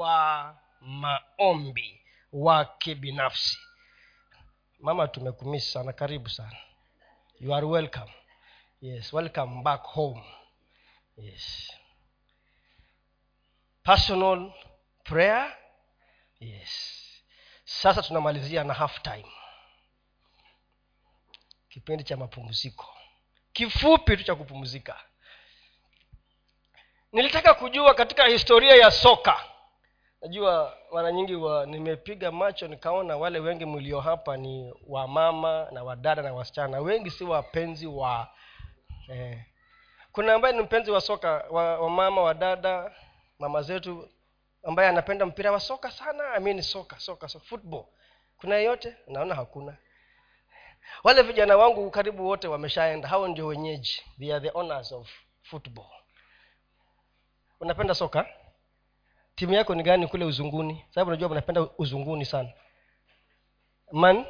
wa maombi wake binafsi mama tumekumisi sana. Karibu sana. You are welcome. Yes welcome back home. Yes. Personal prayer. Yes. Sasa tunamalizia na half time. Kipindi cha mapumziko. Kifupi tu cha kupumzika. Nilitaka kujua katika historia ya soka najua mara nyingi wa nimepiga macho nikaona wale wengi mlio hapa ni wamama na wadada na wasichana. Wengi si wapenzi wa eh, kuna ambaye ni mpenzi wa soka wa, wa wadada dada mama zetu ambaye anapenda mpira wa soka sana. Amini soka soka, soka football. Kuna yeyote? Naona hakuna. Wale vijana wangu karibu wote wameshaenda. Hao ndio wenyeji. They are the owners of football. Unapenda soka timu yako ni gani kule uzunguni? Sababu unajua mnapenda uzunguni sana. Man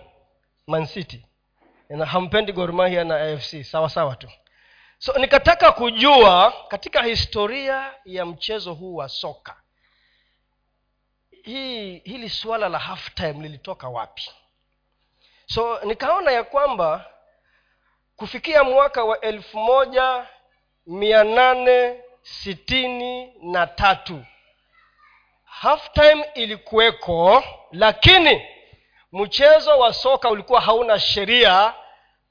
man city. Na hampendi gormahia na afc sawa sawa tu. So nikataka kujua katika historia ya mchezo huu wa soka hii hili suala la half time lilitoka wapi? So nikaona ya kwamba kufikia mwaka wa elfu moja mia nane sitini na tatu half time ilikuweko lakini mchezo wa soka ulikuwa hauna sheria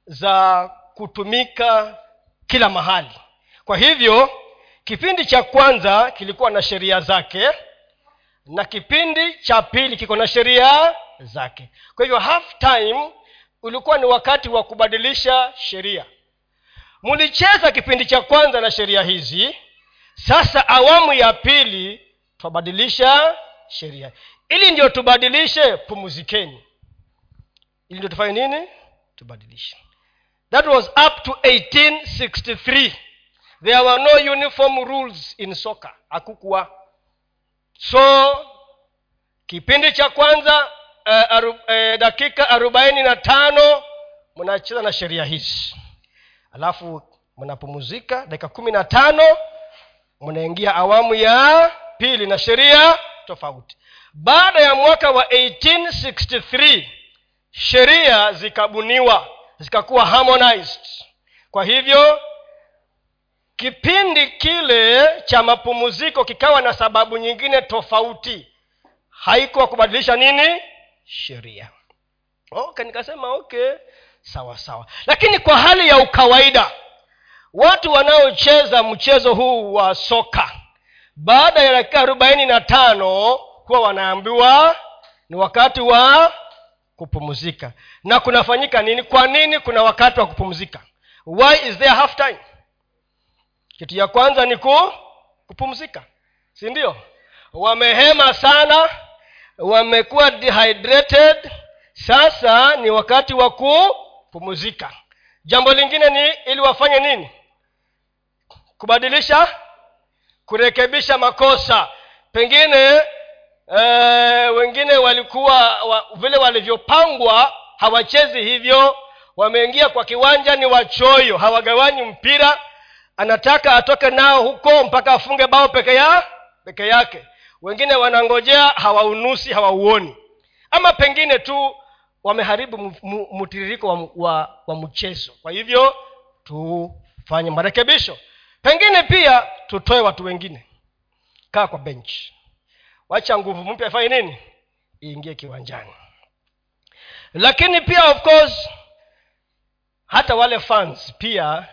za kutumika kila mahali. Kwa hivyo kipindi cha kwanza kilikuwa na sheria zake na kipindi cha pili kiko na sheria zake. Kwa hivyo half time ulikuwa ni wakati wa kubadilisha sheria. Mlicheza kipindi cha kwanza na sheria hizi. Sasa awamu ya pili twabadilisha sheria. Ili ndio tubadilishe pumuzikeni. Ili ndio tufanye nini? Tubadilishe. That was up to 1863 there were no uniform rules in soccer. Hakukuwa. So kipindi cha kwanza uh, aru, uh, dakika arobaini na tano mnacheza na sheria hizi. Alafu mnapumuzika dakika kumi na tano mnaingia awamu ya pili na sheria tofauti. Baada ya mwaka wa 1863 sheria zikabuniwa zikakuwa harmonized. Kwa hivyo kipindi kile cha mapumziko kikawa na sababu nyingine tofauti. Haikuwa kubadilisha nini? Sheria. Okay nikasema okay sawa sawa. Lakini kwa hali ya ukawaida watu wanaocheza mchezo huu wa soka baada ya dakika arobaini na tano huwa wanaambiwa ni wakati wa kupumzika. Na kunafanyika nini? Kwa nini kuna wakati wa kupumzika? Why is there half time? Kitu ya kwanza ni ku kupumzika. Si ndio? Wamehema sana wamekuwa dehydrated. Sasa ni wakati wa kupumzika. Jambo lingine ni ili wafanye nini? Kubadilisha kurekebisha makosa. Pengine e, wengine walikuwa wa, vile walivyopangwa hawachezi hivyo. Wameingia kwa kiwanja ni wachoyo hawagawanyi mpira. Anataka atoke nao huko mpaka afunge bao peke ya peke yake. Wengine wanangojea hawaunusi hawauoni. Ama pengine tu wameharibu mtiririko wa, wa, wa mchezo. Kwa hivyo tufanye marekebisho pengine pia tutoe watu wengine. Kaa kwa bench. Wacha nguvu mpya ifanye nini? Iingie kiwanjani. Lakini pia of course hata wale fans pia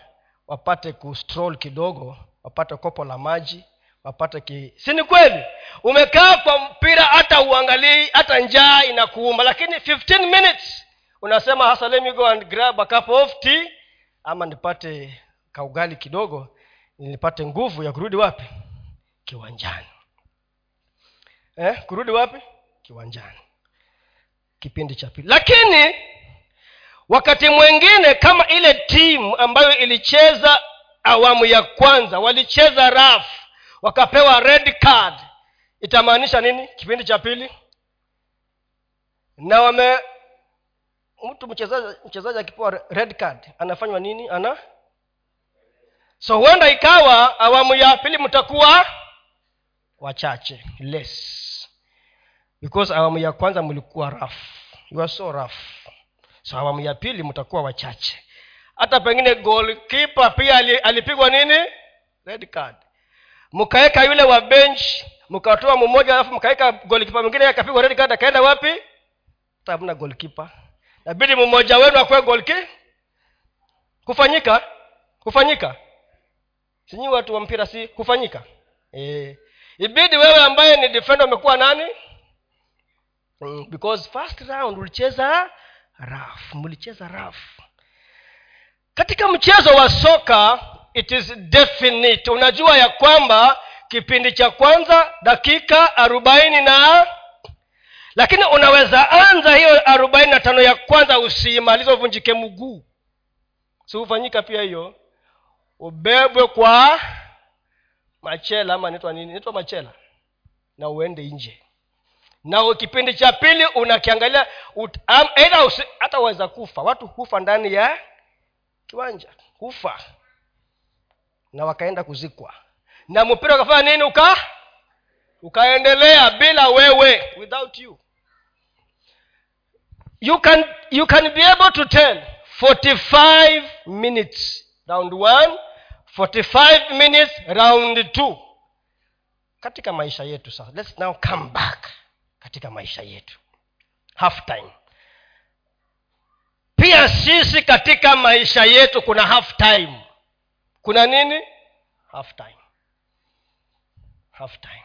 wapate kustroll kidogo wapate kopo la maji wapate ki si ni kweli? Umekaa kwa mpira hata uangalii hata njaa inakuuma lakini 15 minutes unasema hasa let me go and grab a cup of tea ama nipate kaugali kidogo nipate nguvu ya kurudi wapi? Kiwanjani. Eh, kurudi wapi? Kiwanjani. Kipindi cha pili. Lakini wakati mwingine kama ile timu ambayo ilicheza awamu ya kwanza walicheza raf wakapewa red card itamaanisha nini? Kipindi cha pili. Na wame mtu mchezaji mchezaji akipewa red card anafanywa nini? Ana so huenda ikawa awamu ya pili mtakuwa wachache less. Because awamu ya kwanza mlikuwa rough. You are so rough. So awamu ya pili mtakuwa wachache. Hata pengine golkipa pia alipigwa nini? Red card. Mkaweka yule wa bench mkatoa mmoja alafu mkaweka golkipa mwingine akapigwa red card akaenda wapi? Hata hamna golkipa nabidi mmoja wenu akuwe golki kufanyika? Kufanyika sinyi watu wa mpira si hufanyika e. ibidi wewe ambaye ni defender umekuwa nani? Mm, because first round ulicheza raf mlicheza raf katika mchezo wa soka it is definite. Unajua ya kwamba kipindi cha kwanza dakika arobaini na lakini unaweza anza hiyo arobaini na tano ya kwanza usiimalize uvunjike mguu. Siufanyika pia hiyo ubebwe kwa machela ama naitwa nini? Naitwa machela. Na uende nje. Na kipindi cha pili unakiangalia eidha hata waweza kufa. Watu hufa ndani ya kiwanja. Hufa. Na wakaenda kuzikwa. Na mpira ukafanya nini? Uka ukaendelea bila wewe without you. You can you can be able to tell 45 minutes round one 45 minutes round two. Katika maisha yetu sasa let's now come back katika maisha yetu. Half time. Pia sisi katika maisha yetu kuna half time. Kuna nini? Half time. Half time.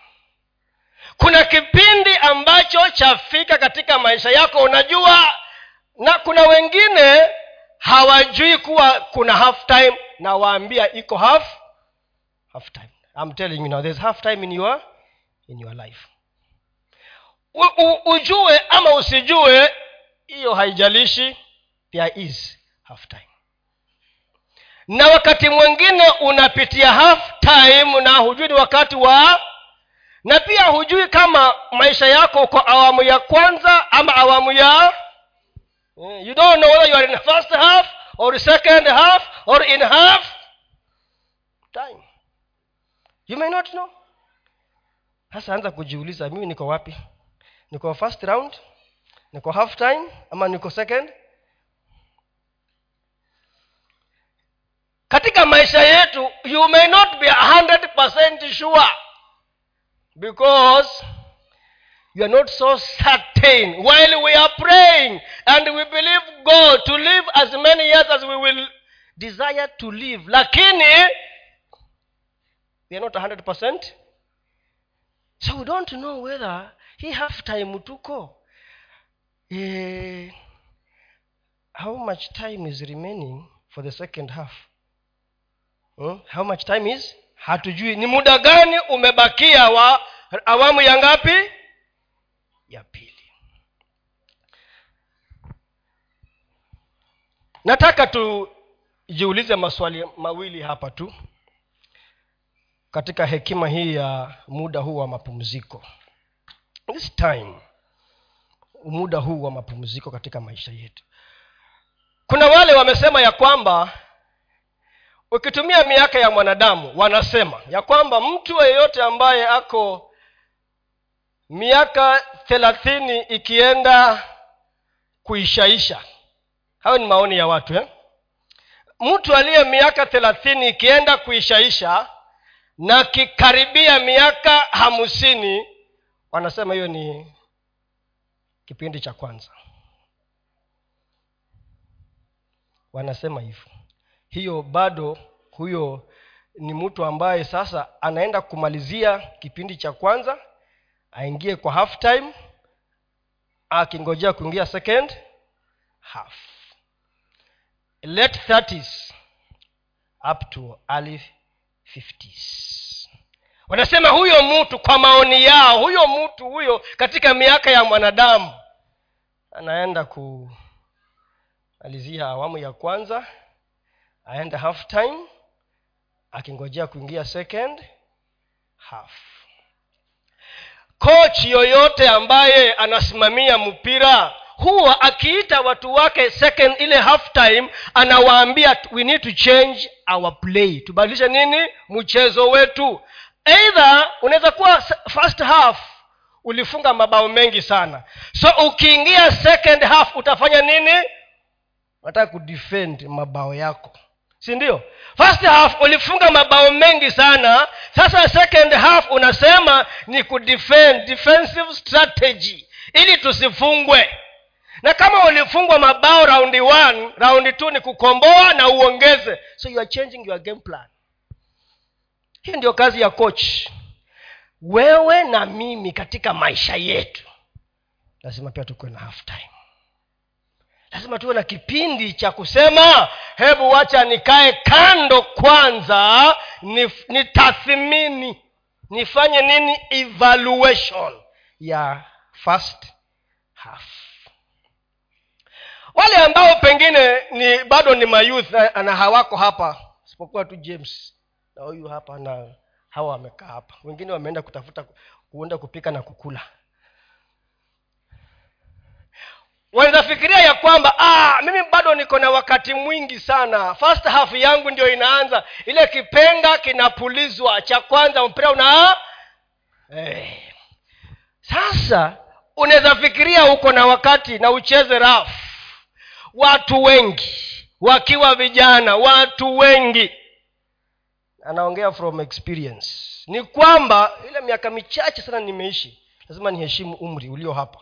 Kuna kipindi ambacho chafika katika maisha yako unajua na kuna wengine hawajui kuwa kuna half time na waambia iko half half time. I'm telling you now there's half time in your in your life. U, u, ujue ama usijue hiyo haijalishi there is half time. Na wakati mwingine unapitia half time na hujui ni wakati wa na pia hujui kama maisha yako uko awamu ya kwanza ama awamu ya you don't know whether you are in first half or second half or in half time. You may not know. Sasa anza kujiuliza mimi niko wapi? Niko first round? Niko half time? Ama niko second? Katika maisha yetu you may not be hundred percent sure. Because you are not so certain. While we are praying and we believe god to live as many years as we will desire to live lakini we are not hundred percent. So we don't know whether he half time tuko eh, how much time is remaining for the second half? Hmm? how much time is? Hatujui. Ni muda gani umebakia wa awamu ya ngapi ya pili. Nataka tujiulize maswali mawili hapa tu katika hekima hii ya muda huu wa mapumziko. This time muda huu wa mapumziko katika maisha yetu. Kuna wale wamesema ya kwamba ukitumia miaka ya mwanadamu wanasema ya kwamba mtu yeyote ambaye ako miaka thelathini ikienda kuishaisha. Hayo ni maoni ya watu eh? mtu aliye miaka thelathini ikienda kuishaisha na kikaribia miaka hamsini wanasema hiyo ni kipindi cha kwanza. Wanasema hivyo. Hiyo bado huyo ni mtu ambaye sasa anaenda kumalizia kipindi cha kwanza aingie kwa half time akingojea kuingia second half. Late 30s up to early 50s wanasema huyo mtu kwa maoni yao huyo mtu huyo katika miaka ya mwanadamu anaenda kumalizia awamu ya kwanza aende half time akingojea kuingia second half coach yoyote ambaye anasimamia mpira huwa akiita watu wake second ile half time anawaambia we need to change our play. Tubadilishe nini? Mchezo wetu. Eidha unaweza kuwa first half ulifunga mabao mengi sana. So ukiingia second half utafanya nini? Unataka kudefend mabao yako si ndio? First half ulifunga mabao mengi sana. Sasa second half unasema ni kudefend defensive strategy ili tusifungwe. Na kama ulifungwa mabao raundi one raundi two ni kukomboa na uongeze. So you are changing your game plan. Hii ndio kazi ya coach. Wewe na mimi katika maisha yetu lazima pia tukuwe na half time lazima tuwe na kipindi cha kusema hebu wacha nikae kando kwanza nitathmini ni nifanye nini evaluation ya first half. Wale ambao pengine ni bado ni mayouth na hawako hapa isipokuwa tu james na huyu hapa na hawa wamekaa hapa. Wengine wameenda kutafuta kuenda kupika na kukula wanafikiria ya kwamba ah, mimi bado niko na wakati mwingi sana. First half yangu ndio inaanza. Ile kipenga kinapulizwa cha kwanza mpira una eh. sasa unaweza fikiria uko na wakati na ucheze rafu watu wengi wakiwa vijana watu wengi. Anaongea from experience. Ni kwamba ile miaka michache sana nimeishi lazima niheshimu umri ulio hapa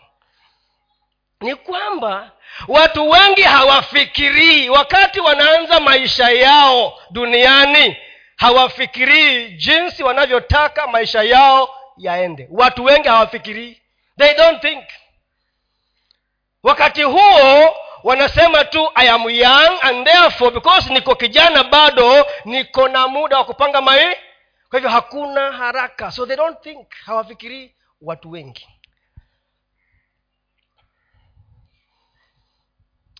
ni kwamba watu wengi hawafikirii wakati wanaanza maisha yao duniani hawafikirii jinsi wanavyotaka maisha yao yaende. Watu wengi hawafikirii. They don't think. Wakati huo wanasema tu i am young and therefore because niko kijana bado niko na muda wa kupanga mai kwa hivyo hakuna haraka. So they don't think. Hawafikirii. Watu wengi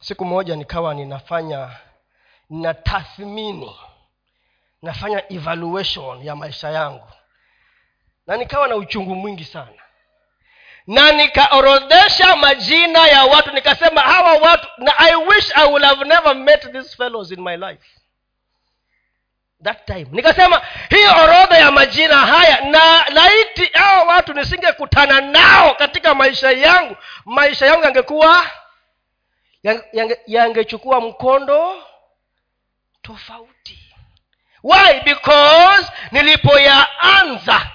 siku moja nikawa ninafanya ninatathmini nafanya evaluation ya maisha yangu. Na nikawa na uchungu mwingi sana. Na nikaorodhesha majina ya watu nikasema hawa watu na i wish i would have never met these fellows in my life. That time. Nikasema hii orodha ya majina haya na laiti hawa watu nisingekutana nao katika maisha yangu maisha yangu yangekuwa yangechukua yange mkondo tofauti. Why? Because nilipoyaanza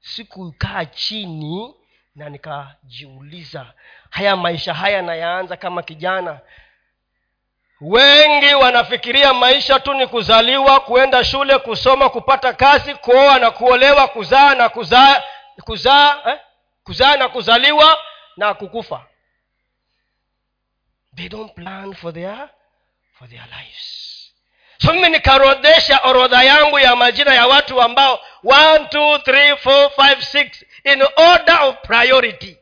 sikukaa chini na nikajiuliza haya maisha haya nayaanza kama kijana. Wengi wanafikiria maisha tu ni kuzaliwa kuenda shule kusoma kupata kazi kuoa na kuolewa kuzaa na kuzaa kuzaa eh? kuzaa na kuzaliwa na kukufa they don't plan for their for their lives. So mimi nikarodhesha orodha yangu ya majina ya watu ambao one, two, three, four, five, six, in order of priority.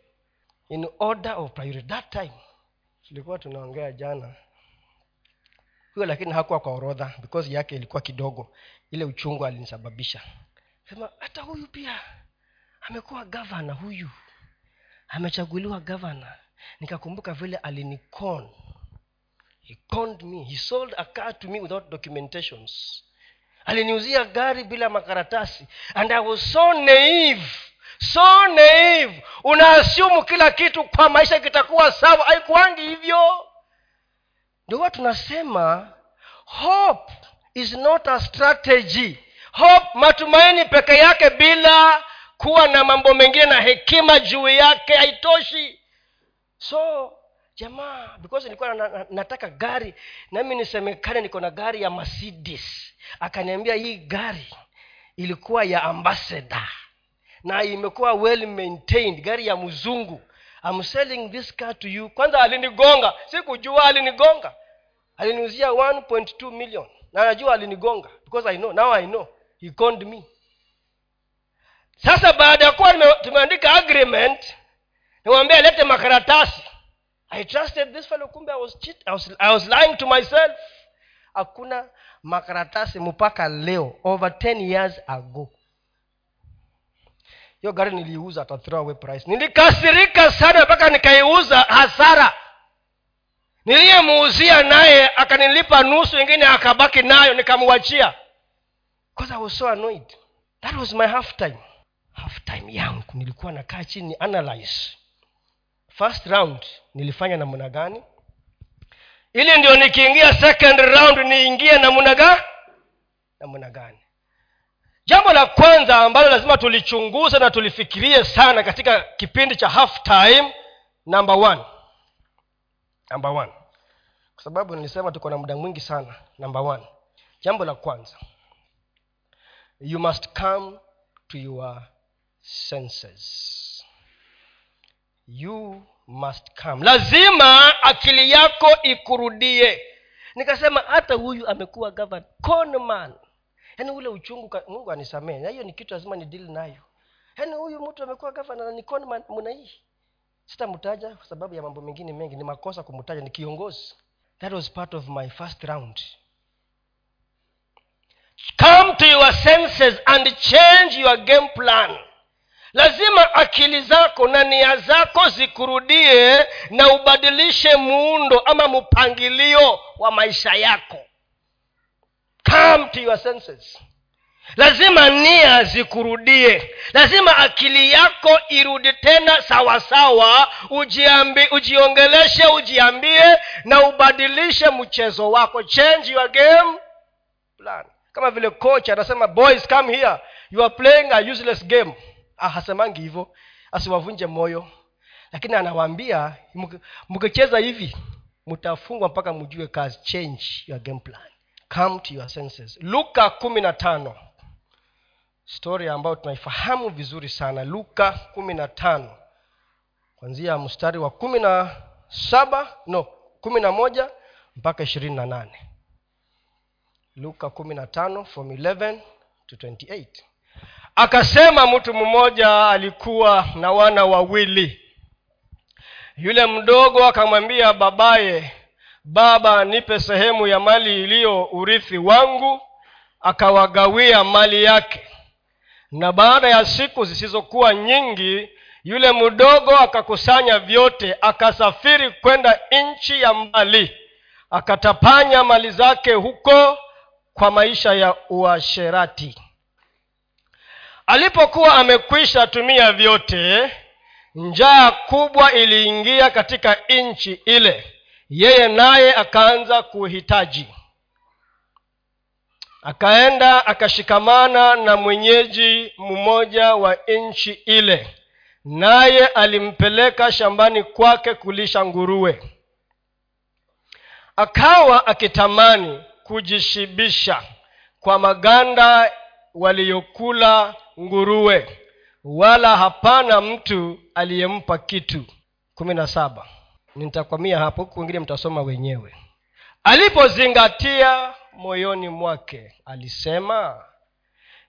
In order of priority. That time tulikuwa tunaongea jana. Huyo lakini hakuwa kwa orodha because yake ilikuwa kidogo. Ile uchungu alinisababisha. Sema hata huyu pia amekuwa gavana huyu. Amechaguliwa gavana nikakumbuka vile alinicon he conned me. He sold a car to me without documentations. Aliniuzia gari bila makaratasi. And i was so naive so naive. Unaasumu kila kitu kwa maisha kitakuwa sawa. Haikuangi hivyo. Ndio huwa tunasema hope is not a strategy. Hope matumaini peke yake bila kuwa na mambo mengine na hekima juu yake haitoshi so jamaa because nilikuwa na, na, nataka gari nami nisemekane niko na gari ya mercedes. Akaniambia hii gari ilikuwa ya ambassador na imekuwa well maintained gari ya mzungu. I'm selling this car to you. Kwanza alinigonga. Sikujua alinigonga. Aliniuzia 1.2 million. Na najua alinigonga. Because i know now i know. He conned me. Sasa baada ya kuwa tumeandika agreement nimwambia alete makaratasi. I trusted this fellow. Kumbe I was, cheat, I, was, i was lying to myself. Hakuna makaratasi mpaka leo over ten years ago. Hiyo gari niliiuza at away price. Nilikasirika sana mpaka nikaiuza hasara. Niliyemuuzia naye akanilipa nusu ingine akabaki nayo nikamwachia. Was so annoyed. That was my half time. Half time yangu nilikuwa nakaa chini analyze first round nilifanya namna gani? Ili ndio nikiingia second round niingie namna namna gani? Jambo la kwanza ambalo lazima tulichunguze na tulifikirie sana katika kipindi cha half time number one. Number one. Kwa sababu nilisema tuko na muda mwingi sana number one. Jambo la kwanza. You must come to your senses you must come. Lazima akili yako ikurudie. Nikasema hata huyu amekuwa conman. Yaani ule uchungu mungu anisamee na hiyo ni kitu lazima ni dili nayo. Yaani huyu mtu amekuwa gavana na ni muna hii sitamtaja kwa sababu ya mambo mengine mengi. Ni makosa kumtaja ni kiongozi. That was part of my first round. Come to your senses and change your game plan lazima akili zako na nia zako zikurudie na ubadilishe muundo ama mpangilio wa maisha yako. Come to your senses. Lazima nia zikurudie. Lazima akili yako irudi tena sawasawa ujiambi, ujiongeleshe ujiambie na ubadilishe mchezo wako. Change your game plan. Kama vile coach anasema boys come here. You are playing a useless game ah, hasemangi hivyo asiwavunje moyo. Lakini anawaambia mkicheza hivi mtafungwa mpaka mjue kazi change your game plan. Come to your senses. Luka kumi na tano. Story ambayo tunaifahamu vizuri sana. Luka kumi na tano. Kwanzia mstari wa kumi na saba no kumi na moja mpaka ishirini na nane. Luka kumi na tano from 11 to 28 akasema mtu mmoja alikuwa na wana wawili. Yule mdogo akamwambia babaye baba nipe sehemu ya mali iliyo urithi wangu. Akawagawia mali yake. Na baada ya siku zisizokuwa nyingi yule mdogo akakusanya vyote akasafiri kwenda nchi ya mbali. Akatapanya mali zake huko kwa maisha ya uasherati alipokuwa amekwisha tumia vyote njaa kubwa iliingia katika nchi ile. Yeye naye akaanza kuhitaji. Akaenda akashikamana na mwenyeji mmoja wa nchi ile. Naye alimpeleka shambani kwake kulisha nguruwe. Akawa akitamani kujishibisha kwa maganda waliyokula nguruwe wala hapana mtu aliyempa kitu. Kumi na saba. Nitakwamia hapo huku wengine mtasoma wenyewe. Alipozingatia moyoni mwake alisema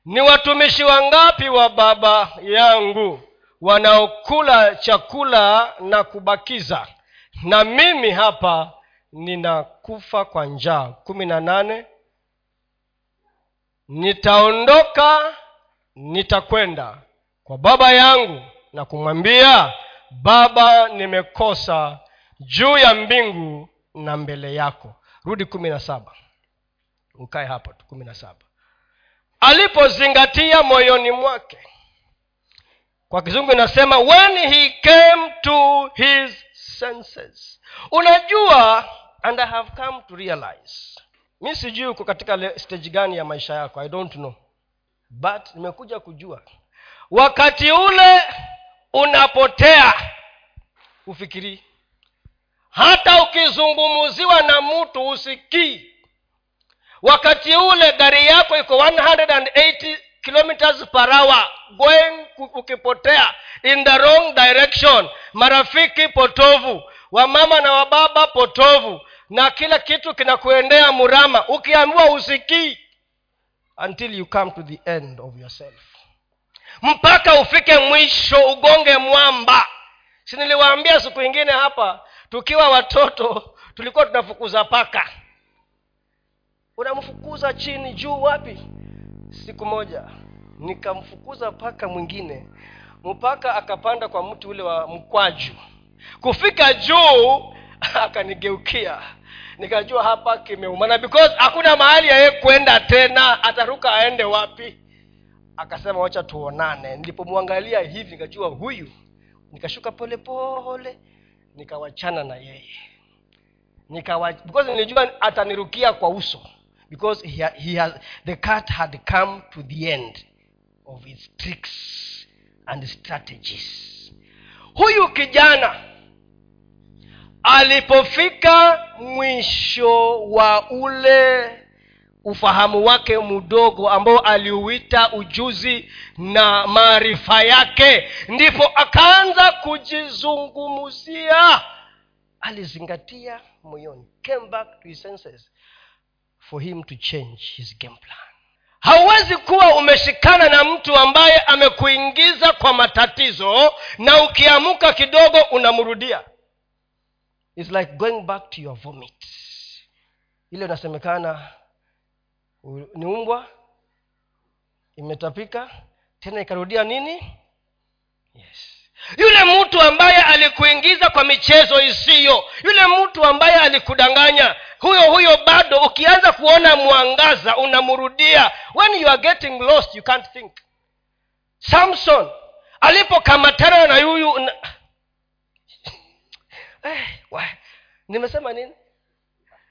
ni watumishi wangapi wa baba yangu wanaokula chakula na kubakiza? Na mimi hapa ninakufa kwa njaa. Kumi na nane. Nitaondoka nitakwenda kwa baba yangu na kumwambia baba nimekosa juu ya mbingu na mbele yako. Rudi kumi na saba. Ukae hapa tu kumi na saba. Alipozingatia moyoni mwake kwa kizungu inasema when he came to his senses. Unajua and i have come to realize mi sijui uko katika stage gani ya maisha yako i don't know but nimekuja kujua wakati ule unapotea ufikirii hata ukizungumziwa na mtu usikii. Wakati ule gari yako iko 180 kilometers per hour going ukipotea in the wrong direction marafiki potovu wamama na wababa potovu na kila kitu kinakuendea murama. Ukiambiwa usikii until you come to the end of yourself. Mpaka ufike mwisho ugonge mwamba. Si niliwaambia siku ingine hapa tukiwa watoto tulikuwa tunafukuza paka. Unamfukuza chini juu wapi? Siku moja. Nikamfukuza paka mwingine. Mpaka akapanda kwa mti ule wa mkwaju. Kufika juu akanigeukia nikajua hapa kimeumana because hakuna mahali yeye kwenda tena ataruka aende wapi? Akasema wacha tuonane. Nilipomwangalia hivi nikajua huyu nikashuka polepole nikawachana na yeye. Nikawa because nilijua atanirukia kwa uso because he, he has, the cat had come to the end of its tricks and strategies. Huyu kijana alipofika mwisho wa ule ufahamu wake mdogo ambao aliuita ujuzi na maarifa yake ndipo akaanza kujizungumzia. Alizingatia moyoni came back to his senses for him to change his game plan. Hauwezi kuwa umeshikana na mtu ambaye amekuingiza kwa matatizo na ukiamuka kidogo unamrudia It's like going back to your vomit. Ile inasemekana ni umbwa imetapika tena ikarudia nini? Yes. Yule mtu ambaye alikuingiza kwa michezo isiyo yule mtu ambaye alikudanganya huyo huyo bado ukianza kuona mwangaza unamrudia when you are getting lost you can't think. Samson alipokamatana na yuyu na... eh, wa- nimesema nini?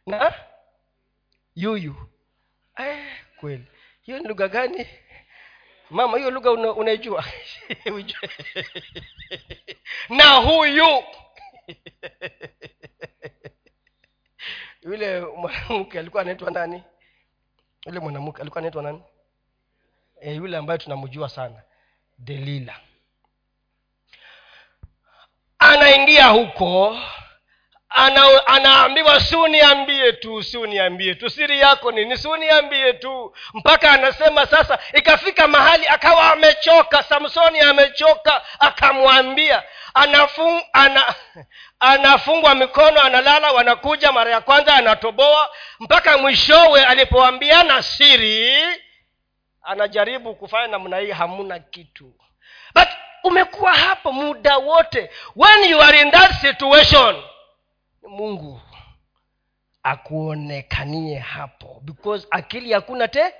Na? Yuyu. Eh, kweli. Hiyo ni lugha gani? Mama hiyo lugha una, unaijua? Na huyu. Yule mwanamke alikuwa anaitwa nani? Yule mwanamke alikuwa anaitwa nani? E, yule ambaye tunamjua sana. Delila anaingia huko ana, anaambiwa si uniambie tu si uniambie tu. Siri yako nini? Si uniambie tu. Mpaka anasema sasa ikafika mahali akawa amechoka samsoni amechoka akamwambia anafung, ana, anafungwa mikono analala wanakuja mara ya kwanza anatoboa. Mpaka mwishowe alipoambiana siri anajaribu kufanya namna hii hamuna kitu. But umekuwa hapo muda wote. When you are in that situation mungu akuonekanie hapo. Because akili hakuna te.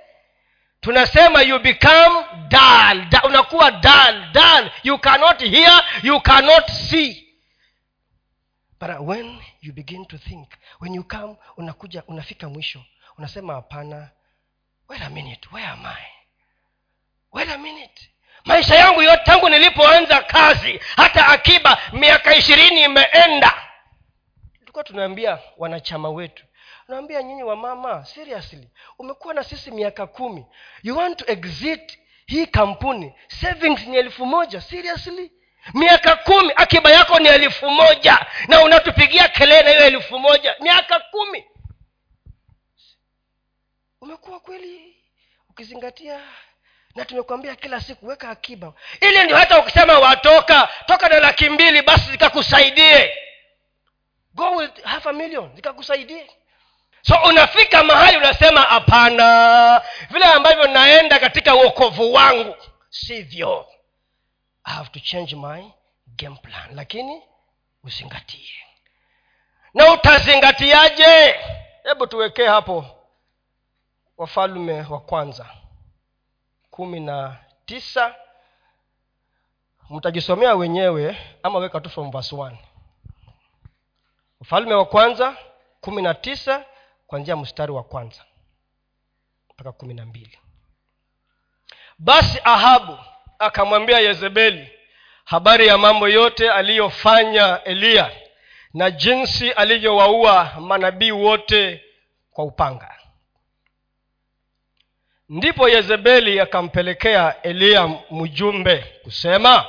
Tunasema you become dull, dull unakuwa dull, dull. You cannot hear you cannot see. But when you begin to think when you come unakuja unafika mwisho unasema hapana wait a minute where am i? Wait a minute maisha yangu yote tangu nilipoanza kazi hata akiba miaka ishirini imeenda. Tulikuwa tunaambia wanachama wetu naambia nyinyi wamama seriously umekuwa na sisi miaka kumi. You want to exit hii kampuni savings ni elfu moja seriously? Miaka kumi akiba yako ni elfu moja na unatupigia kelele na hiyo elfu moja miaka kumi. Umekuwa kweli? Ukizingatia na tumekwambia kila siku weka akiba. Ili ndio hata ukisema watoka toka na laki mbili basi zikakusaidie. Go with half a million zikakusaidie. So unafika mahali unasema hapana vile ambavyo naenda katika uokovu wangu. Sivyo. I have to change my game plan. Lakini uzingatie. Na utazingatiaje? Hebu tuwekee hapo. Wafalume wa kwanza kumi na tisa. Mtajisomea wenyewe ama weka tu from verse one. Ufalme wa kwanza kumi na tisa kwanzia mstari wa kwanza mpaka kumi na mbili. Basi ahabu akamwambia yezebeli habari ya mambo yote aliyofanya eliya na jinsi alivyowaua manabii wote kwa upanga ndipo yezebeli akampelekea eliya mjumbe kusema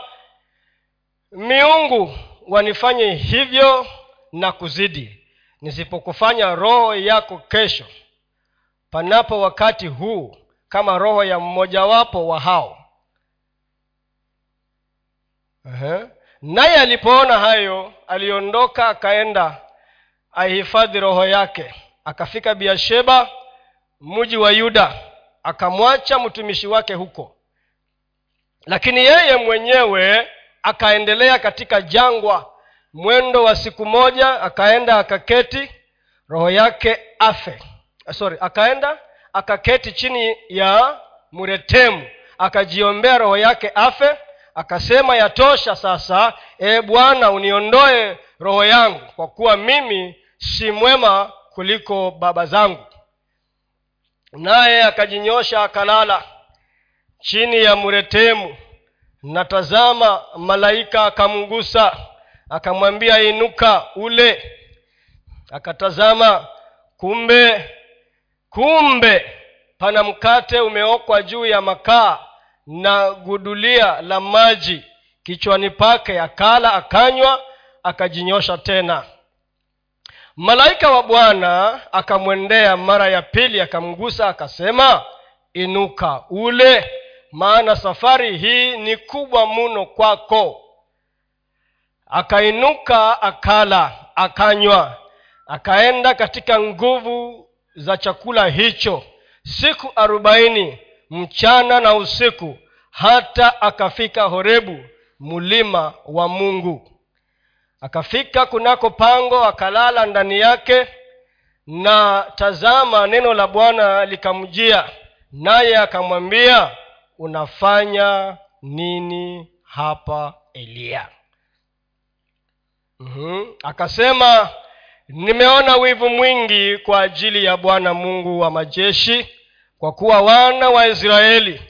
miungu wanifanye hivyo na kuzidi. Nisipokufanya roho yako kesho panapo wakati huu kama roho ya mmojawapo wa hao. Uh-huh. naye alipoona hayo aliondoka akaenda aihifadhi roho yake. Akafika biasheba mji wa yuda akamwacha mtumishi wake huko. Lakini yeye mwenyewe akaendelea katika jangwa. Mwendo wa siku moja akaenda akaketi roho yake afe. Sorry akaenda akaketi chini ya muretemu akajiombea roho yake afe akasema yatosha sasa e bwana uniondoe roho yangu kwa kuwa mimi si mwema kuliko baba zangu naye akajinyosha akalala chini ya muretemu. Na tazama malaika akamgusa akamwambia inuka ule. Akatazama kumbe kumbe pana mkate umeokwa juu ya makaa na gudulia la maji kichwani pake. Akala akanywa akajinyosha tena malaika wa bwana akamwendea mara ya pili akamgusa akasema inuka ule maana safari hii ni kubwa mno kwako. Akainuka akala akanywa akaenda katika nguvu za chakula hicho. Siku arobaini mchana na usiku hata akafika horebu mulima wa mungu akafika kunako pango akalala ndani yake na tazama neno la bwana likamjia naye akamwambia unafanya nini hapa eliya mm-hmm. akasema nimeona wivu mwingi kwa ajili ya bwana mungu wa majeshi kwa kuwa wana wa israeli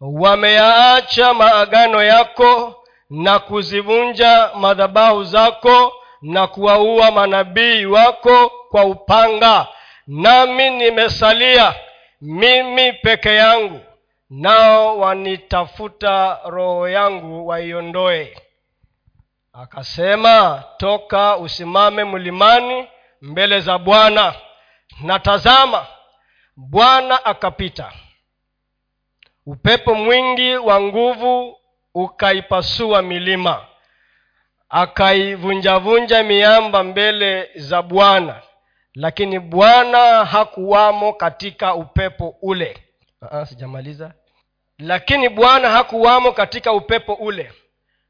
wameyaacha maagano yako na kuzivunja madhabahu zako na kuwaua manabii wako kwa upanga. Nami nimesalia mimi peke yangu nao wanitafuta roho yangu waiondoe. Akasema toka usimame mlimani mbele za bwana. Na tazama bwana akapita. Upepo mwingi wa nguvu ukaipasua milima akaivunjavunja miamba mbele za bwana. Lakini bwana hakuwamo katika upepo ule. Aa, sijamaliza. Lakini bwana hakuwamo katika upepo ule.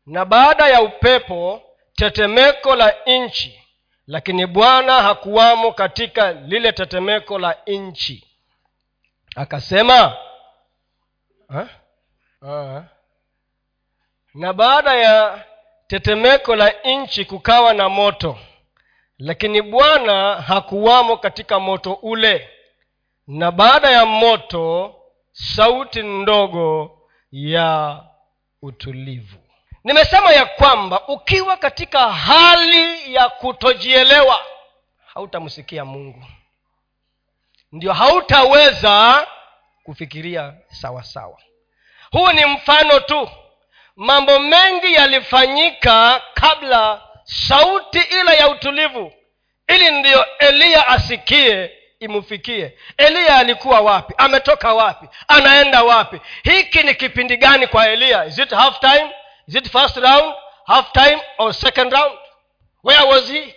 Na baada ya upepo tetemeko la nchi. Lakini bwana hakuwamo katika lile tetemeko la nchi. Akasema ha? Ha? Na baada ya tetemeko la nchi kukawa na moto lakini bwana hakuwamo katika moto ule. Na baada ya moto sauti ndogo ya utulivu. Nimesema ya kwamba ukiwa katika hali ya kutojielewa hautamsikia mungu. Ndio hautaweza kufikiria sawasawa. Sawa huu ni mfano tu mambo mengi yalifanyika kabla sauti ile ya utulivu. Ili ndiyo eliya asikie imfikie eliya alikuwa wapi? Ametoka wapi? Anaenda wapi? Hiki ni kipindi gani kwa eliya is it half time? Is it first round? Half time or second round? Where was he?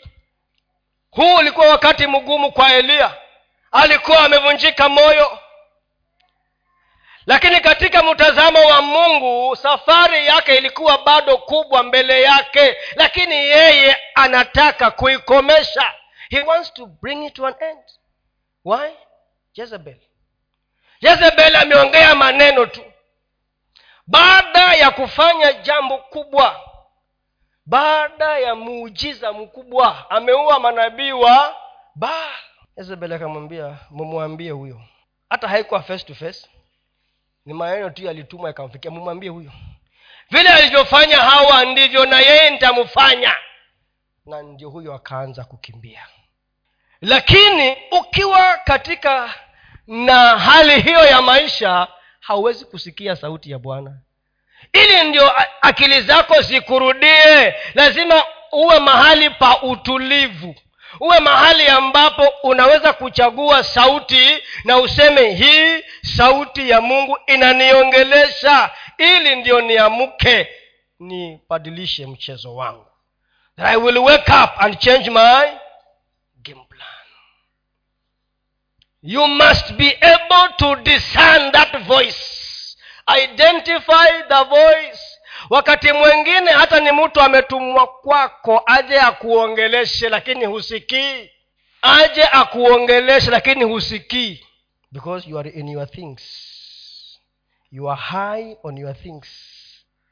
Huu ulikuwa wakati mgumu kwa eliya alikuwa amevunjika moyo lakini katika mtazamo wa mungu safari yake ilikuwa bado kubwa mbele yake. Lakini yeye anataka kuikomesha. He wants to bring it to an end. Why? Jezebel. Jezebel ameongea maneno tu. Baada ya kufanya jambo kubwa baada ya muujiza mkubwa ameua manabii wa ba jezebel akamwambia mumwambie huyo. Hata haikuwa face to face ni maneno tu yalitumwa yakamfikia. Mumwambie huyo. Vile alivyofanya hawa ndivyo na yeye nitamfanya. Na ndio huyo akaanza kukimbia. Lakini ukiwa katika na hali hiyo ya maisha hauwezi kusikia sauti ya bwana. Ili ndio akili zako zikurudie lazima uwe mahali pa utulivu uwe mahali ambapo unaweza kuchagua sauti na useme hii sauti ya mungu inaniongelesha. Ili ndio niamke nibadilishe mchezo wangu. That i will wake up and change my game plan. You must be able to discern that voice. Identify the voice wakati mwingine hata ni mtu ametumwa kwako aje akuongeleshe lakini husikii. Aje akuongeleshe lakini husikii. Because you are in your things. You are high on your things.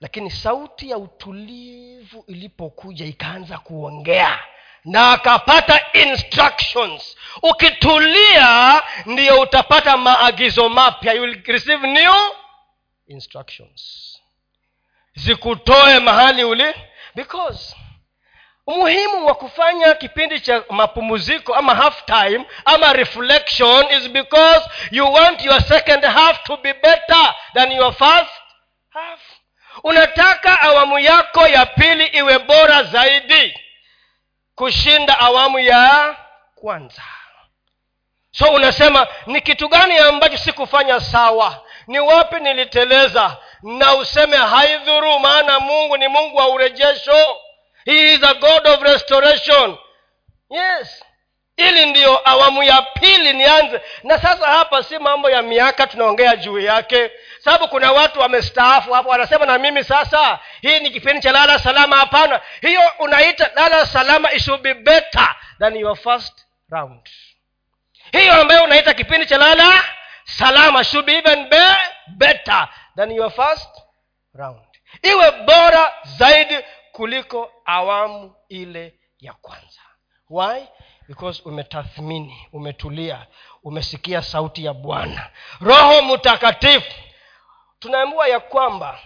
Lakini sauti ya utulivu ilipokuja ikaanza kuongea na akapata instructions. Ukitulia ndiyo utapata maagizo mapya. You will receive new instructions zikutoe mahali uli because umuhimu wa kufanya kipindi cha mapumziko ama half time ama reflection is because you want your second half to be better than your first half. Unataka awamu yako ya pili iwe bora zaidi kushinda awamu ya kwanza. So unasema ni kitu gani ambacho sikufanya sawa? Ni wapi niliteleza na useme haidhuru maana mungu ni mungu wa urejesho. He is a god of restoration. Yes. Ili ndiyo awamu ya pili nianze. Na sasa hapa si mambo ya miaka tunaongea juu yake. Sababu kuna watu wamestaafu hapo wanasema na mimi sasa hii ni kipindi cha lala salama. Hapana. Hiyo unaita lala salama it be better than your first round. Hiyo ambayo unaita kipindi cha lala salama be even be better than your first round. Iwe bora zaidi kuliko awamu ile ya kwanza. Why? Because umetathmini umetulia umesikia sauti ya bwana. Roho mtakatifu tunaambiwa ya kwamba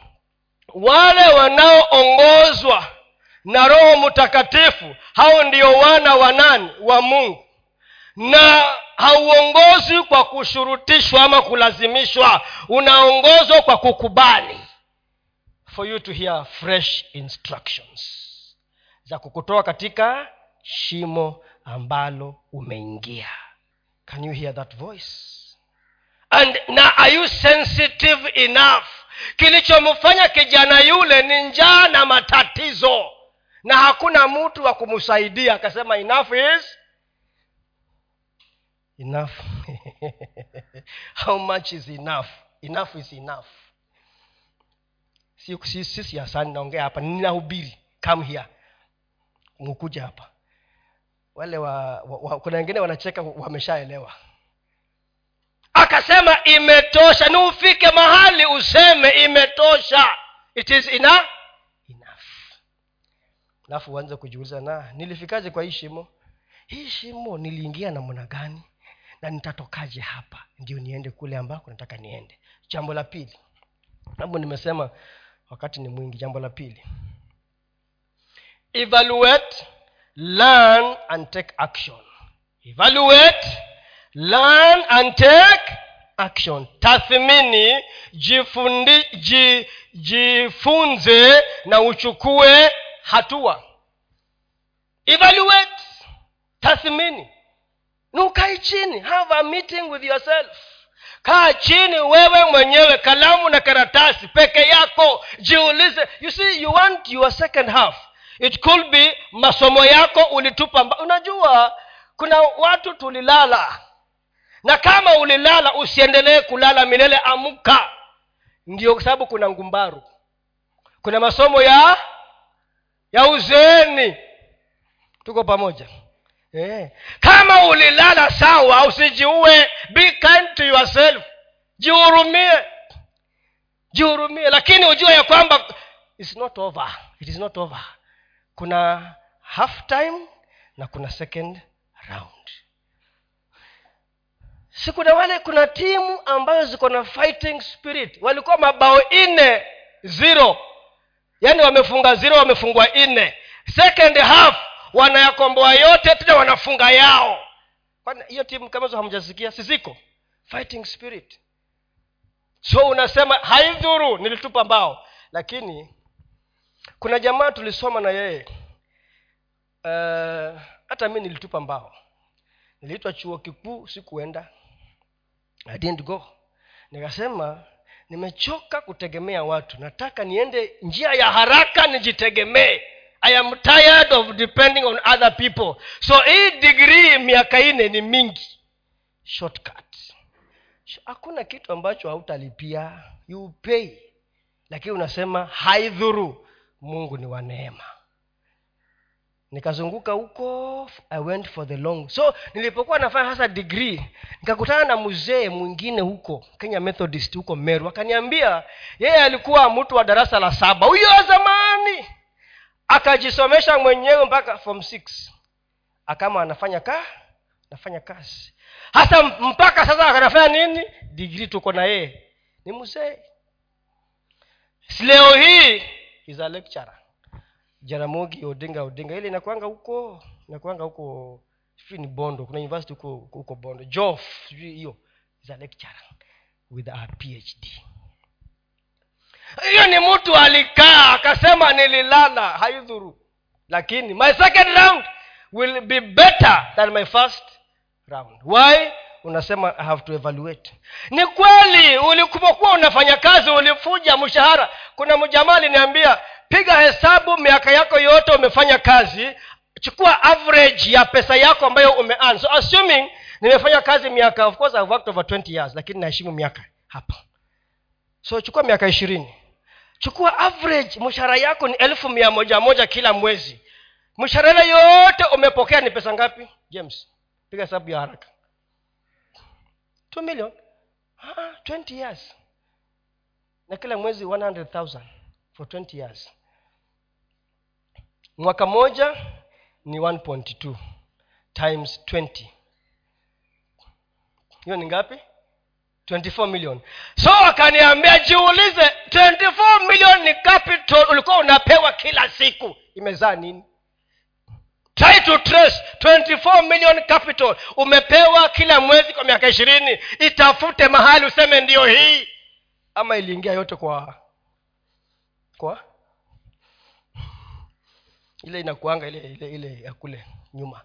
wale wanaoongozwa na roho mtakatifu hao ndio wana wa nani? Wa mungu na hauongozi kwa kushurutishwa ama kulazimishwa unaongozwa kwa kukubali. For you to hear fresh instructions za kukutoa katika shimo ambalo umeingia. Can you hear that voice? And na are you sensitive enough? Kilichomfanya kijana yule ni njaa na matatizo. Na hakuna mtu wa kumsaidia. Akasema enough is enough. How much is enough? Enough is enough. Si, si, si siasani naongea hapa. Ninahubiri. Come here. Mkuja hapa. Wale wa, wa, wa kuna wengine wanacheka wameshaelewa. Akasema imetosha. Ni ufike mahali useme imetosha. It is enough enough. Alafu uanze kujiuliza na nilifikaje kwa hii shimo? Hii shimo niliingia namna gani na nitatokaje hapa? Ndio niende kule ambako nataka niende. Jambo la pili sababu nimesema wakati ni mwingi jambo la pili. Evaluate learn and take action. Evaluate learn and take action. Tathmini jifundi, ji, jifunze na uchukue hatua. Evaluate tathmini na ukae chini. Have a meeting with yourself. Kaa chini wewe mwenyewe kalamu na karatasi peke yako. Jiulize you see you want your second half. It could be masomo yako ulitupa mba. unajua kuna watu tulilala. Na kama ulilala usiendelee kulala milele amka. Ndio sababu kuna ngumbaru. Kuna masomo ya ya uzeeni tuko pamoja eh. kama ulilala sawa usijiue. Be kind to yourself. Jihurumie. Jihurumie. Lakini ujue ya kwamba it's not over. It is not over. Kuna half time na kuna second round. Si kuna wale kuna timu ambazo ziko na fighting spirit. Walikuwa mabao nne zero. Yaani wamefunga zero wamefungwa nne second half wanayakomboa yote tena wanafunga yao. Hiyo timu kama hizo hamjasikia? Siziko fighting spirit. So unasema haidhuru nilitupa mbao. Lakini kuna jamaa tulisoma na yeye. Uh, hata mi nilitupa mbao. Niliitwa chuo kikuu sikuenda. I didn't go. Nikasema nimechoka kutegemea watu. Nataka niende njia ya haraka nijitegemee i am tired of depending on other people. So hii digrii miaka ine ni mingi. Shortcut. Hakuna kitu ambacho hautalipia. You pay. Lakini unasema haidhuru mungu ni wa neema. Nikazunguka huko i went for the long. So nilipokuwa nafanya hasa degree nikakutana na mzee mwingine huko kenya methodist huko meru. Akaniambia yeye alikuwa mtu wa darasa la saba. Huyo wa zamani akajisomesha mwenyewe mpaka form six. Akama anafanya ka anafanya kazi. Hasa mpaka sasa anafanya nini? Digrii tuko na yeye. Ni mzee. Leo hii is a lecturer. Jaramogi odinga odinga. Ile inakwanga huko inakwanga huko sijui ni bondo. Kuna university huko huko bondo. Jof sijui hiyo. Is a lecturer with a phd hiyo ni mtu alikaa akasema nililala haidhuru. Lakini my second round will be better than my first round. Why? Unasema i have to evaluate. Ni kweli ulikupokuwa unafanya kazi ulifuja mshahara. Kuna mjamaa aliniambia piga hesabu miaka yako yote umefanya kazi chukua average ya pesa yako ambayo umean so assuming nimefanya kazi miaka of course I've worked over 20 years lakini naheshimu miaka hapa so chukua miaka ishirini. Chukua average mshahara yako ni elfu mia moja moja kila mwezi. Mshahara yote umepokea ni pesa ngapi? James piga hesabu ya haraka. Two million. Ah, 20 years. Na kila mwezi 100000 for 20 years. Mwaka moja ni 1.2 times 20 hiyo ni ngapi 24 million. So akaniambia jiulize 24 million ni capital ulikuwa unapewa kila siku? Imezaa nini? Try to trace 24 million capital. Umepewa kila mwezi kwa miaka ishirini. Itafute mahali useme ndio hii. Ama iliingia yote kwa kwa? Ile inakuanga ile ile ile ya kule nyuma.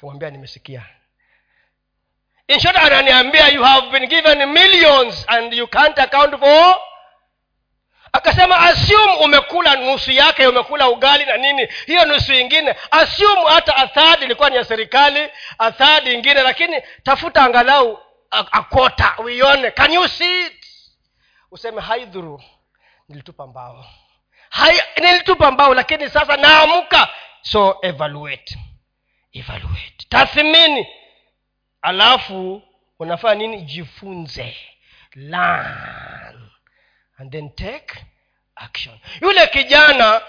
Kamwambia nimesikia in short ananiambia you have been given millions and you can't account for. Akasema assume umekula nusu yake umekula ugali na nini. Hiyo nusu ingine. Assume hata athadi ilikuwa ni ya serikali athadi ingine lakini tafuta angalau akota uione. Can you see it? Useme haidhuru nilitupa mbao. Hai, nilitupa mbao lakini sasa naamka so evaluate. Evaluate. Tathmini alafu unafanya nini? Jifunze. Learn. And then take action. Yule kijana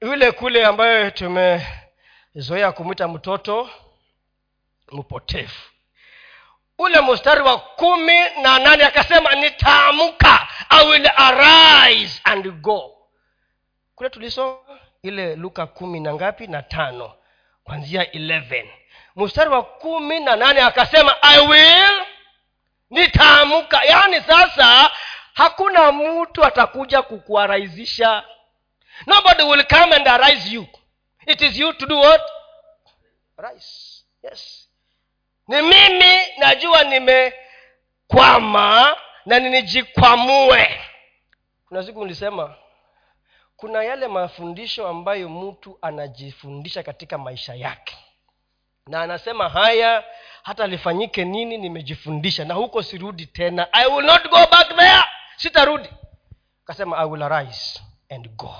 yule kule ambayo tumezoea kumwita mtoto mpotevu. Ule mstari wa kumi na nane akasema nitaamka i will arise and go. Kule tulisoma ile luka kumi na ngapi? Na tano. Kwanzia 11 mstari wa kumi na nane akasema i will nitaamka. Yaani sasa hakuna mtu atakuja kukuarahisisha. Nobody will come and arise you. It is you to do what? Rise yes. Ni mimi najua nimekwama na ninijikwamue. Kuna siku nilisema kuna yale mafundisho ambayo mtu anajifundisha katika maisha yake na anasema haya hata lifanyike nini nimejifundisha na huko sirudi tena. I will not go back there. Sitarudi. Akasema i will arise and go.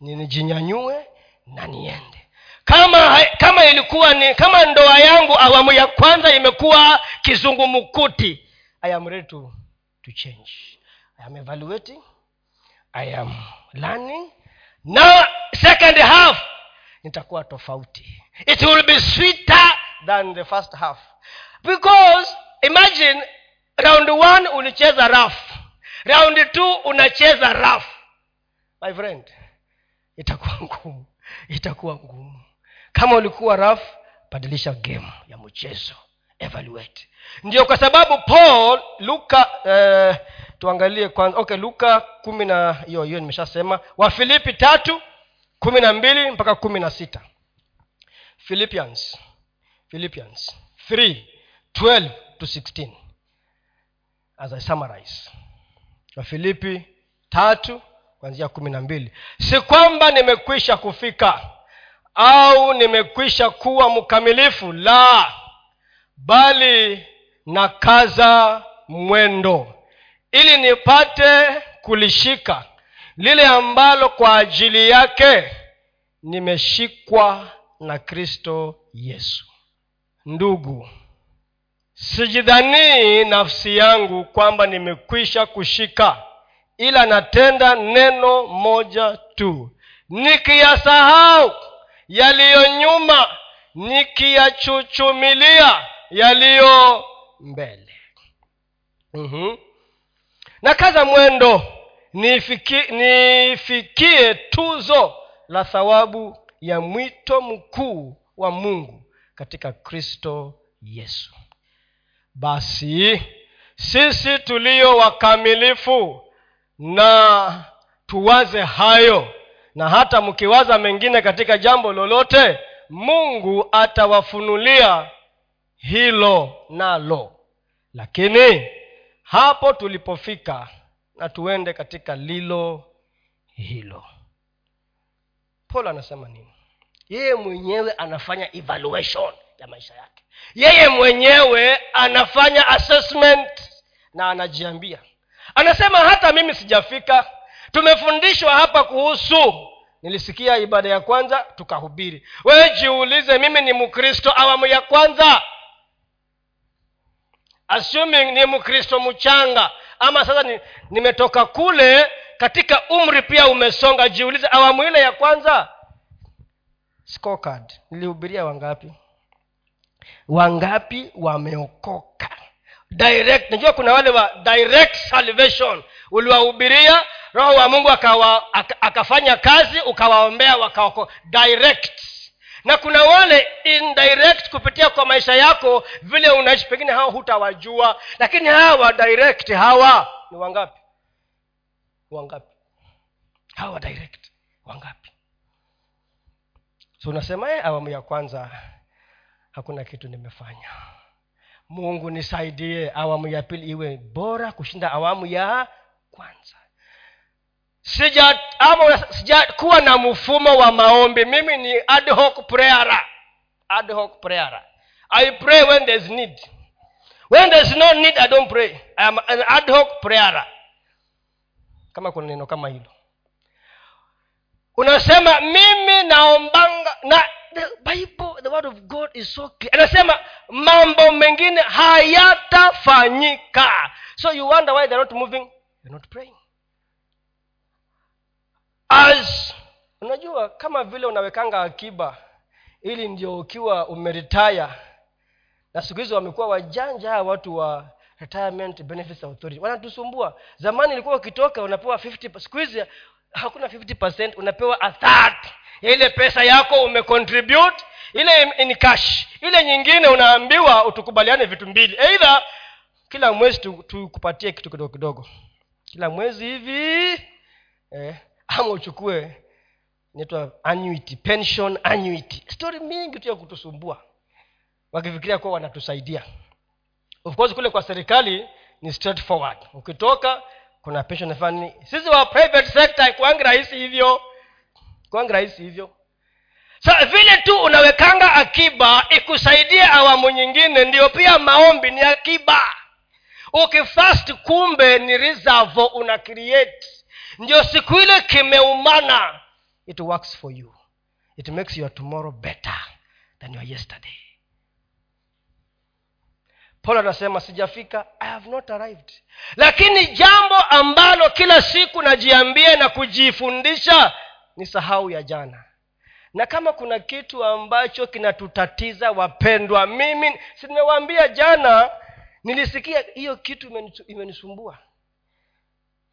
Ninijinyanyue na niende. Kama kama ilikuwa ni kama ndoa yangu awamu ya kwanza imekuwa kizungumkuti i am ready to, to change. I am evaluating. I am learning. Now second half nitakuwa tofauti. It will be sweeter than the first half. Because imagine round one ulicheza raf round two unacheza raf my friend itakuwa ngumu. Itakuwa ngumu. Kama ulikuwa rough badilisha game ya mchezo. Evaluate. Ndio kwa sababu paul luka eh, tuangalie kwanza. Okay luka kumi na hiyo hiyo nimeshasema. Wafilipi tatu kumi na mbili mpaka kumi na sita. Philippians philippians 3 12 to 16 as i summarize. Wafilipi tatu kuanzia kumi na mbili. Si kwamba nimekwisha kufika au nimekwisha kuwa mkamilifu la bali nakaza mwendo. Ili nipate kulishika lile ambalo kwa ajili yake nimeshikwa na kristo yesu. Ndugu sijidhanii nafsi yangu kwamba nimekwisha kushika ila natenda neno moja tu. Nikiyasahau yaliyo nyuma nikiyachuchumilia yaliyo mbele. Mm-hmm. na kaza mwendo nifikie, nifikie tuzo la thawabu ya mwito mkuu wa mungu katika kristo yesu. Basi sisi tulio wakamilifu na tuwaze hayo na hata mkiwaza mengine katika jambo lolote mungu atawafunulia hilo nalo. Lakini hapo tulipofika na tuende katika lilo hilo. Paul anasema nini? Yeye mwenyewe anafanya evaluation ya maisha yake. Yeye mwenyewe anafanya assessment na anajiambia. Anasema hata mimi sijafika. Tumefundishwa hapa kuhusu nilisikia ibada ya kwanza tukahubiri. Wewe jiulize mimi ni mkristo awamu ya kwanza? Assuming ni mkristo mchanga ama sasa ni, nimetoka kule katika umri pia umesonga jiulize awamu ile ya kwanza? Scorecard. Nilihubiria wangapi? Wangapi wameokoka? Direct najua kuna wale wa direct salvation. Uliwahubiria roho wa mungu akawa, akafanya kazi ukawaombea wakaoko direct na kuna wale indirect kupitia kwa maisha yako vile unaishi pengine hawa hutawajua lakini hawa direct hawa ni wangapi? Wangapi? Hawa direct wangapi? So unasema e, awamu ya kwanza hakuna kitu nimefanya. Mungu nisaidie awamu ya pili iwe bora kushinda awamu ya kwanza sija na mfumo wa maombi. Mimi ni ad hoc prayer. Ad hoc prayer. I pray when there's need. When there's no need i don't pray. I am an ad hoc prayer. Kama kuna neno kama hilo. Unasema mimi naombanga na the bible the word of god is so clear. Anasema mambo mengine hayatafanyika. So you wonder why they're not moving? They're not praying as unajua kama vile unawekanga akiba ili ndio ukiwa umeritaya na siku hizi wamekuwa wajanja hawa watu wa retirement benefits authority. Wanatusumbua. Zamani ilikuwa ukitoka unapewa 50 siku hizi hakuna 50 unapewa a ile pesa yako umecontribute ile in cash. Ile nyingine unaambiwa utukubaliane vitu mbili. Eidha kila mwezi tukupatie tu kitu kidogo kidogo. Kila mwezi hivi eh, ama uchukue inaitwa annuity pension annuity. Stori mingi tu ya kutusumbua. Wakifikiria kuwa wanatusaidia. Of course kule kwa serikali ni straightforward. Ukitoka kuna pension fani sisi wa private sector kwangi rahisi hivyo. Kwangi rahisi hivyo. Sa vile tu unawekanga akiba ikusaidie awamu nyingine ndio pia maombi ni akiba. Ukifast kumbe ni reserve una create ndio siku ile kimeumana. It works for you. It makes your tomorrow better than your yesterday. Paul anasema sijafika i have not arrived. Lakini jambo ambalo kila siku najiambia na kujifundisha ni sahau ya jana. Na kama kuna kitu ambacho kinatutatiza wapendwa mimi simewaambia jana nilisikia hiyo kitu imenisumbua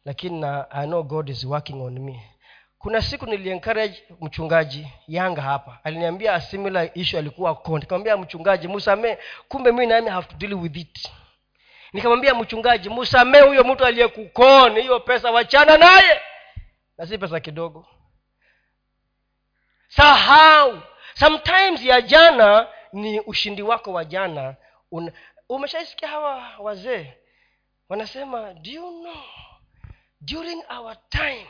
lakini i know god is working on me. Kuna siku niliencourage mchungaji yanga hapa. Aliniambia similar issue alikuwa konde. Nikamwambia mchungaji musamee kumbe mi nami have to deal with it. Nikamwambia mchungaji musamee huyo mtu aliyekukoni hiyo pesa wachana naye. Na si pesa kidogo. Sahau. Sometimes ya jana ni ushindi wako wa jana. Umeshaisikia hawa wazee? Wanasema do you know during our time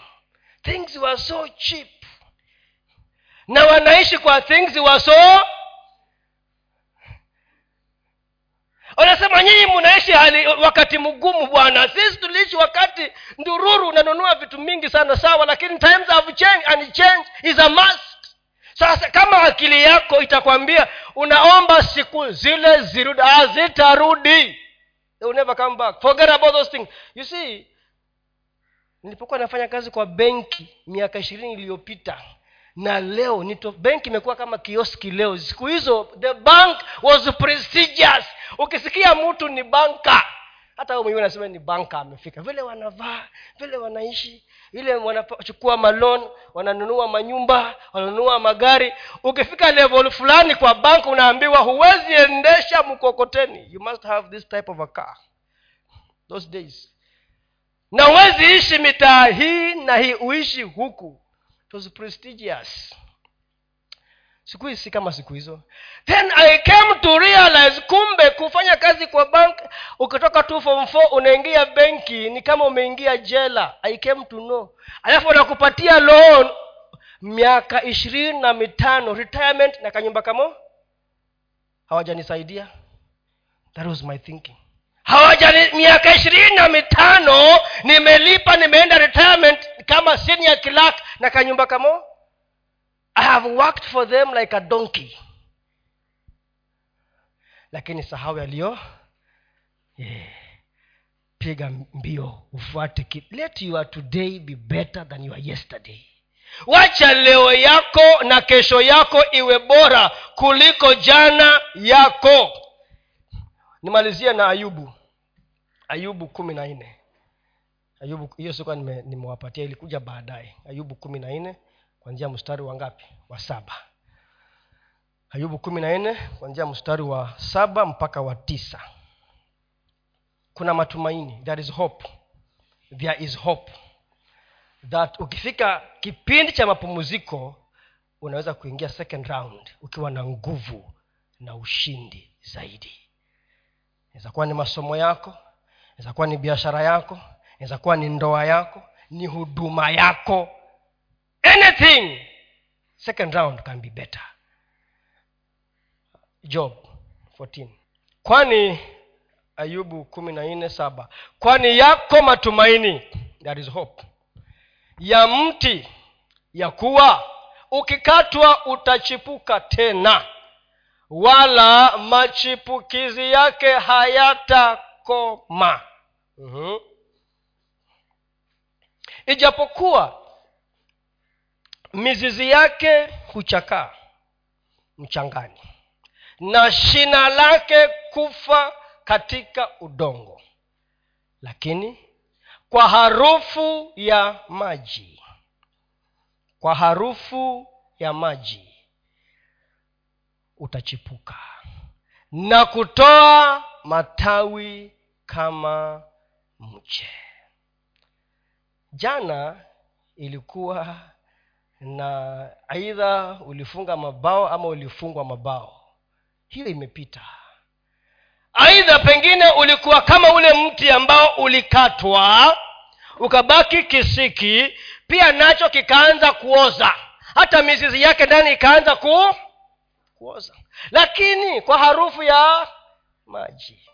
things were so cheap. Na wanaishi kwa things were so wanasema nyinyi mnaishi hali wakati mgumu bwana. Sisi tuliishi wakati ndururu unanunua vitu mingi sana sawa lakini times have changed and change is a must. Sasa kama akili yako itakwambia unaomba siku zile zirudi hazitarudi They will never come back. Forget about those things. You see nilipokuwa nafanya kazi kwa benki miaka ishirini iliyopita na leo benki imekuwa kama kioski leo. Siku hizo the bank was prestigious. Ukisikia mtu ni banka hata mwenyewe nasema ni banka amefika. Vile wanavaa vile wanaishi vile wanachukua malon wananunua manyumba wananunua magari. Ukifika level fulani kwa bank unaambiwa huwezi endesha mkokoteni. You must have this type of a car. Those days na huwezi ishi mitaa hii na hii uishi huku. Prestigious. Siku hizi si kama siku hizo. Then i came to realize kumbe kufanya kazi kwa bank ukitoka tu form four unaingia benki ni kama umeingia jela. I came to know. Alafu wanakupatia loan miaka ishirini na mitano retirement na kanyumba kamo hawajanisaidia. That was my thinking hawajani miaka ishirini na mitano nimelipa nimeenda retirement kama senior clerk na kanyumba kamo. I have worked for them like a donkey. Lakini sahau yaliyo yeah. piga mbio ufuate let your today be better than your yesterday. Wacha leo yako na kesho yako iwe bora kuliko jana yako nimalizie na ayubu. Ayubu kumi na nne. Ayubu hiyo sikuwa nimewapatia nime ilikuja baadaye. Ayubu kumi na nne kwanzia mstari wa ngapi? Wa saba. Ayubu kumi na nne kwanzia mstari wa saba mpaka wa tisa. Kuna matumaini. There is hope. There is hope. That ukifika kipindi cha mapumziko unaweza kuingia second round ukiwa na nguvu na ushindi zaidi inaweza kuwa ni masomo yako inaweza kuwa ni biashara yako inaweza kuwa ni ndoa yako ni huduma yako. Anything. Second round can be better. Job 14 kwani ayubu kumi na nne saba kwani yako matumaini? That is hope. Ya mti ya kuwa ukikatwa utachipuka tena wala machipukizi yake hayatakoma mm-hmm. ijapokuwa mizizi yake huchakaa mchangani na shina lake kufa katika udongo lakini kwa harufu ya maji kwa harufu ya maji utachipuka. Na kutoa matawi kama mche. Jana ilikuwa na aidha ulifunga mabao ama ulifungwa mabao. Hiyo imepita. Aidha pengine ulikuwa kama ule mti ambao ulikatwa ukabaki kisiki pia nacho kikaanza kuoza. Hata mizizi yake ndani ikaanza ku kuoza. Lakini kwa harufu ya maji.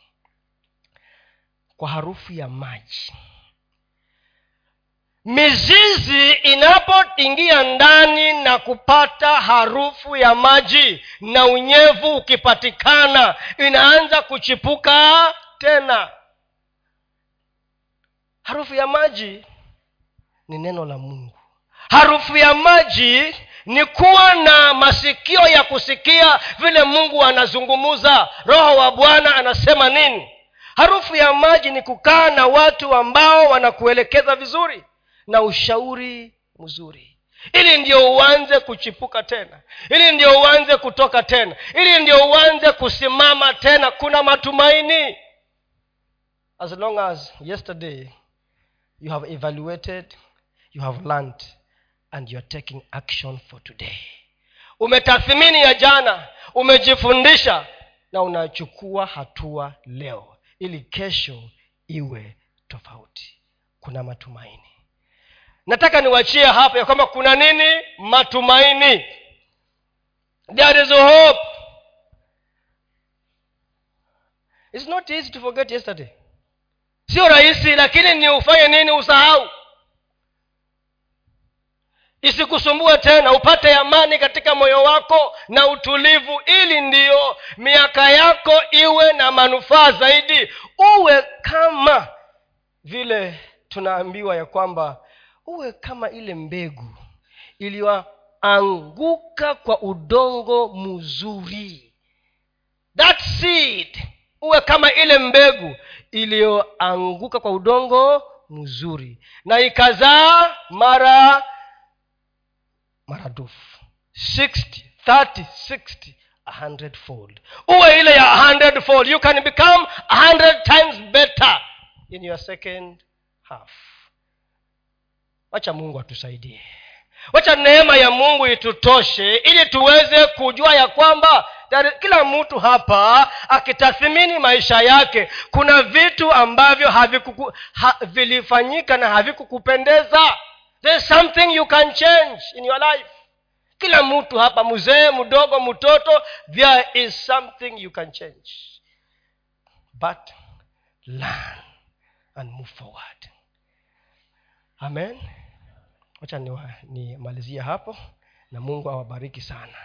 Kwa harufu ya maji. Mizizi inapoingia ndani na kupata harufu ya maji na unyevu ukipatikana inaanza kuchipuka tena. Harufu ya maji ni neno la mungu. Harufu ya maji ni kuwa na masikio ya kusikia vile mungu anazungumuza. Roho wa bwana anasema nini? Harufu ya maji ni kukaa na watu ambao wanakuelekeza vizuri na ushauri mzuri. Ili ndio uanze kuchipuka tena. Ili ndio uanze kutoka tena. Ili ndio uanze kusimama tena. Kuna matumaini. As long as yesterday you have evaluated you have learned and you are taking action for today. Umetathmini ya jana umejifundisha na unachukua hatua leo ili kesho iwe tofauti. Kuna matumaini. Nataka niwachie hapa ya kwamba kuna nini? Matumaini. There is a hope. It's not easy to forget yesterday. Sio rahisi lakini ni ufanye nini? Usahau isikusumbue tena upate amani katika moyo wako na utulivu ili ndiyo miaka yako iwe na manufaa zaidi. Uwe kama vile tunaambiwa ya kwamba uwe kama ile mbegu iliyoanguka kwa udongo mzuri. That seed uwe kama ile mbegu iliyoanguka kwa udongo mzuri. Na ikazaa mara maradufu. 60 30 60 a hundred fold uwe ile ya a you can become a hundred times better in your second half. Wacha mungu atusaidie. Wacha neema ya mungu itutoshe ili tuweze kujua ya kwamba kila mtu hapa akitathimini maisha yake kuna vitu ambavyo havikuku, ha, vilifanyika na havikukupendeza there's something you can change in your life. Kila mtu hapa mzee mdogo mtoto there is something you can change. But learn and move forward. Amen. Wacha nimalizie hapo na mungu awabariki sana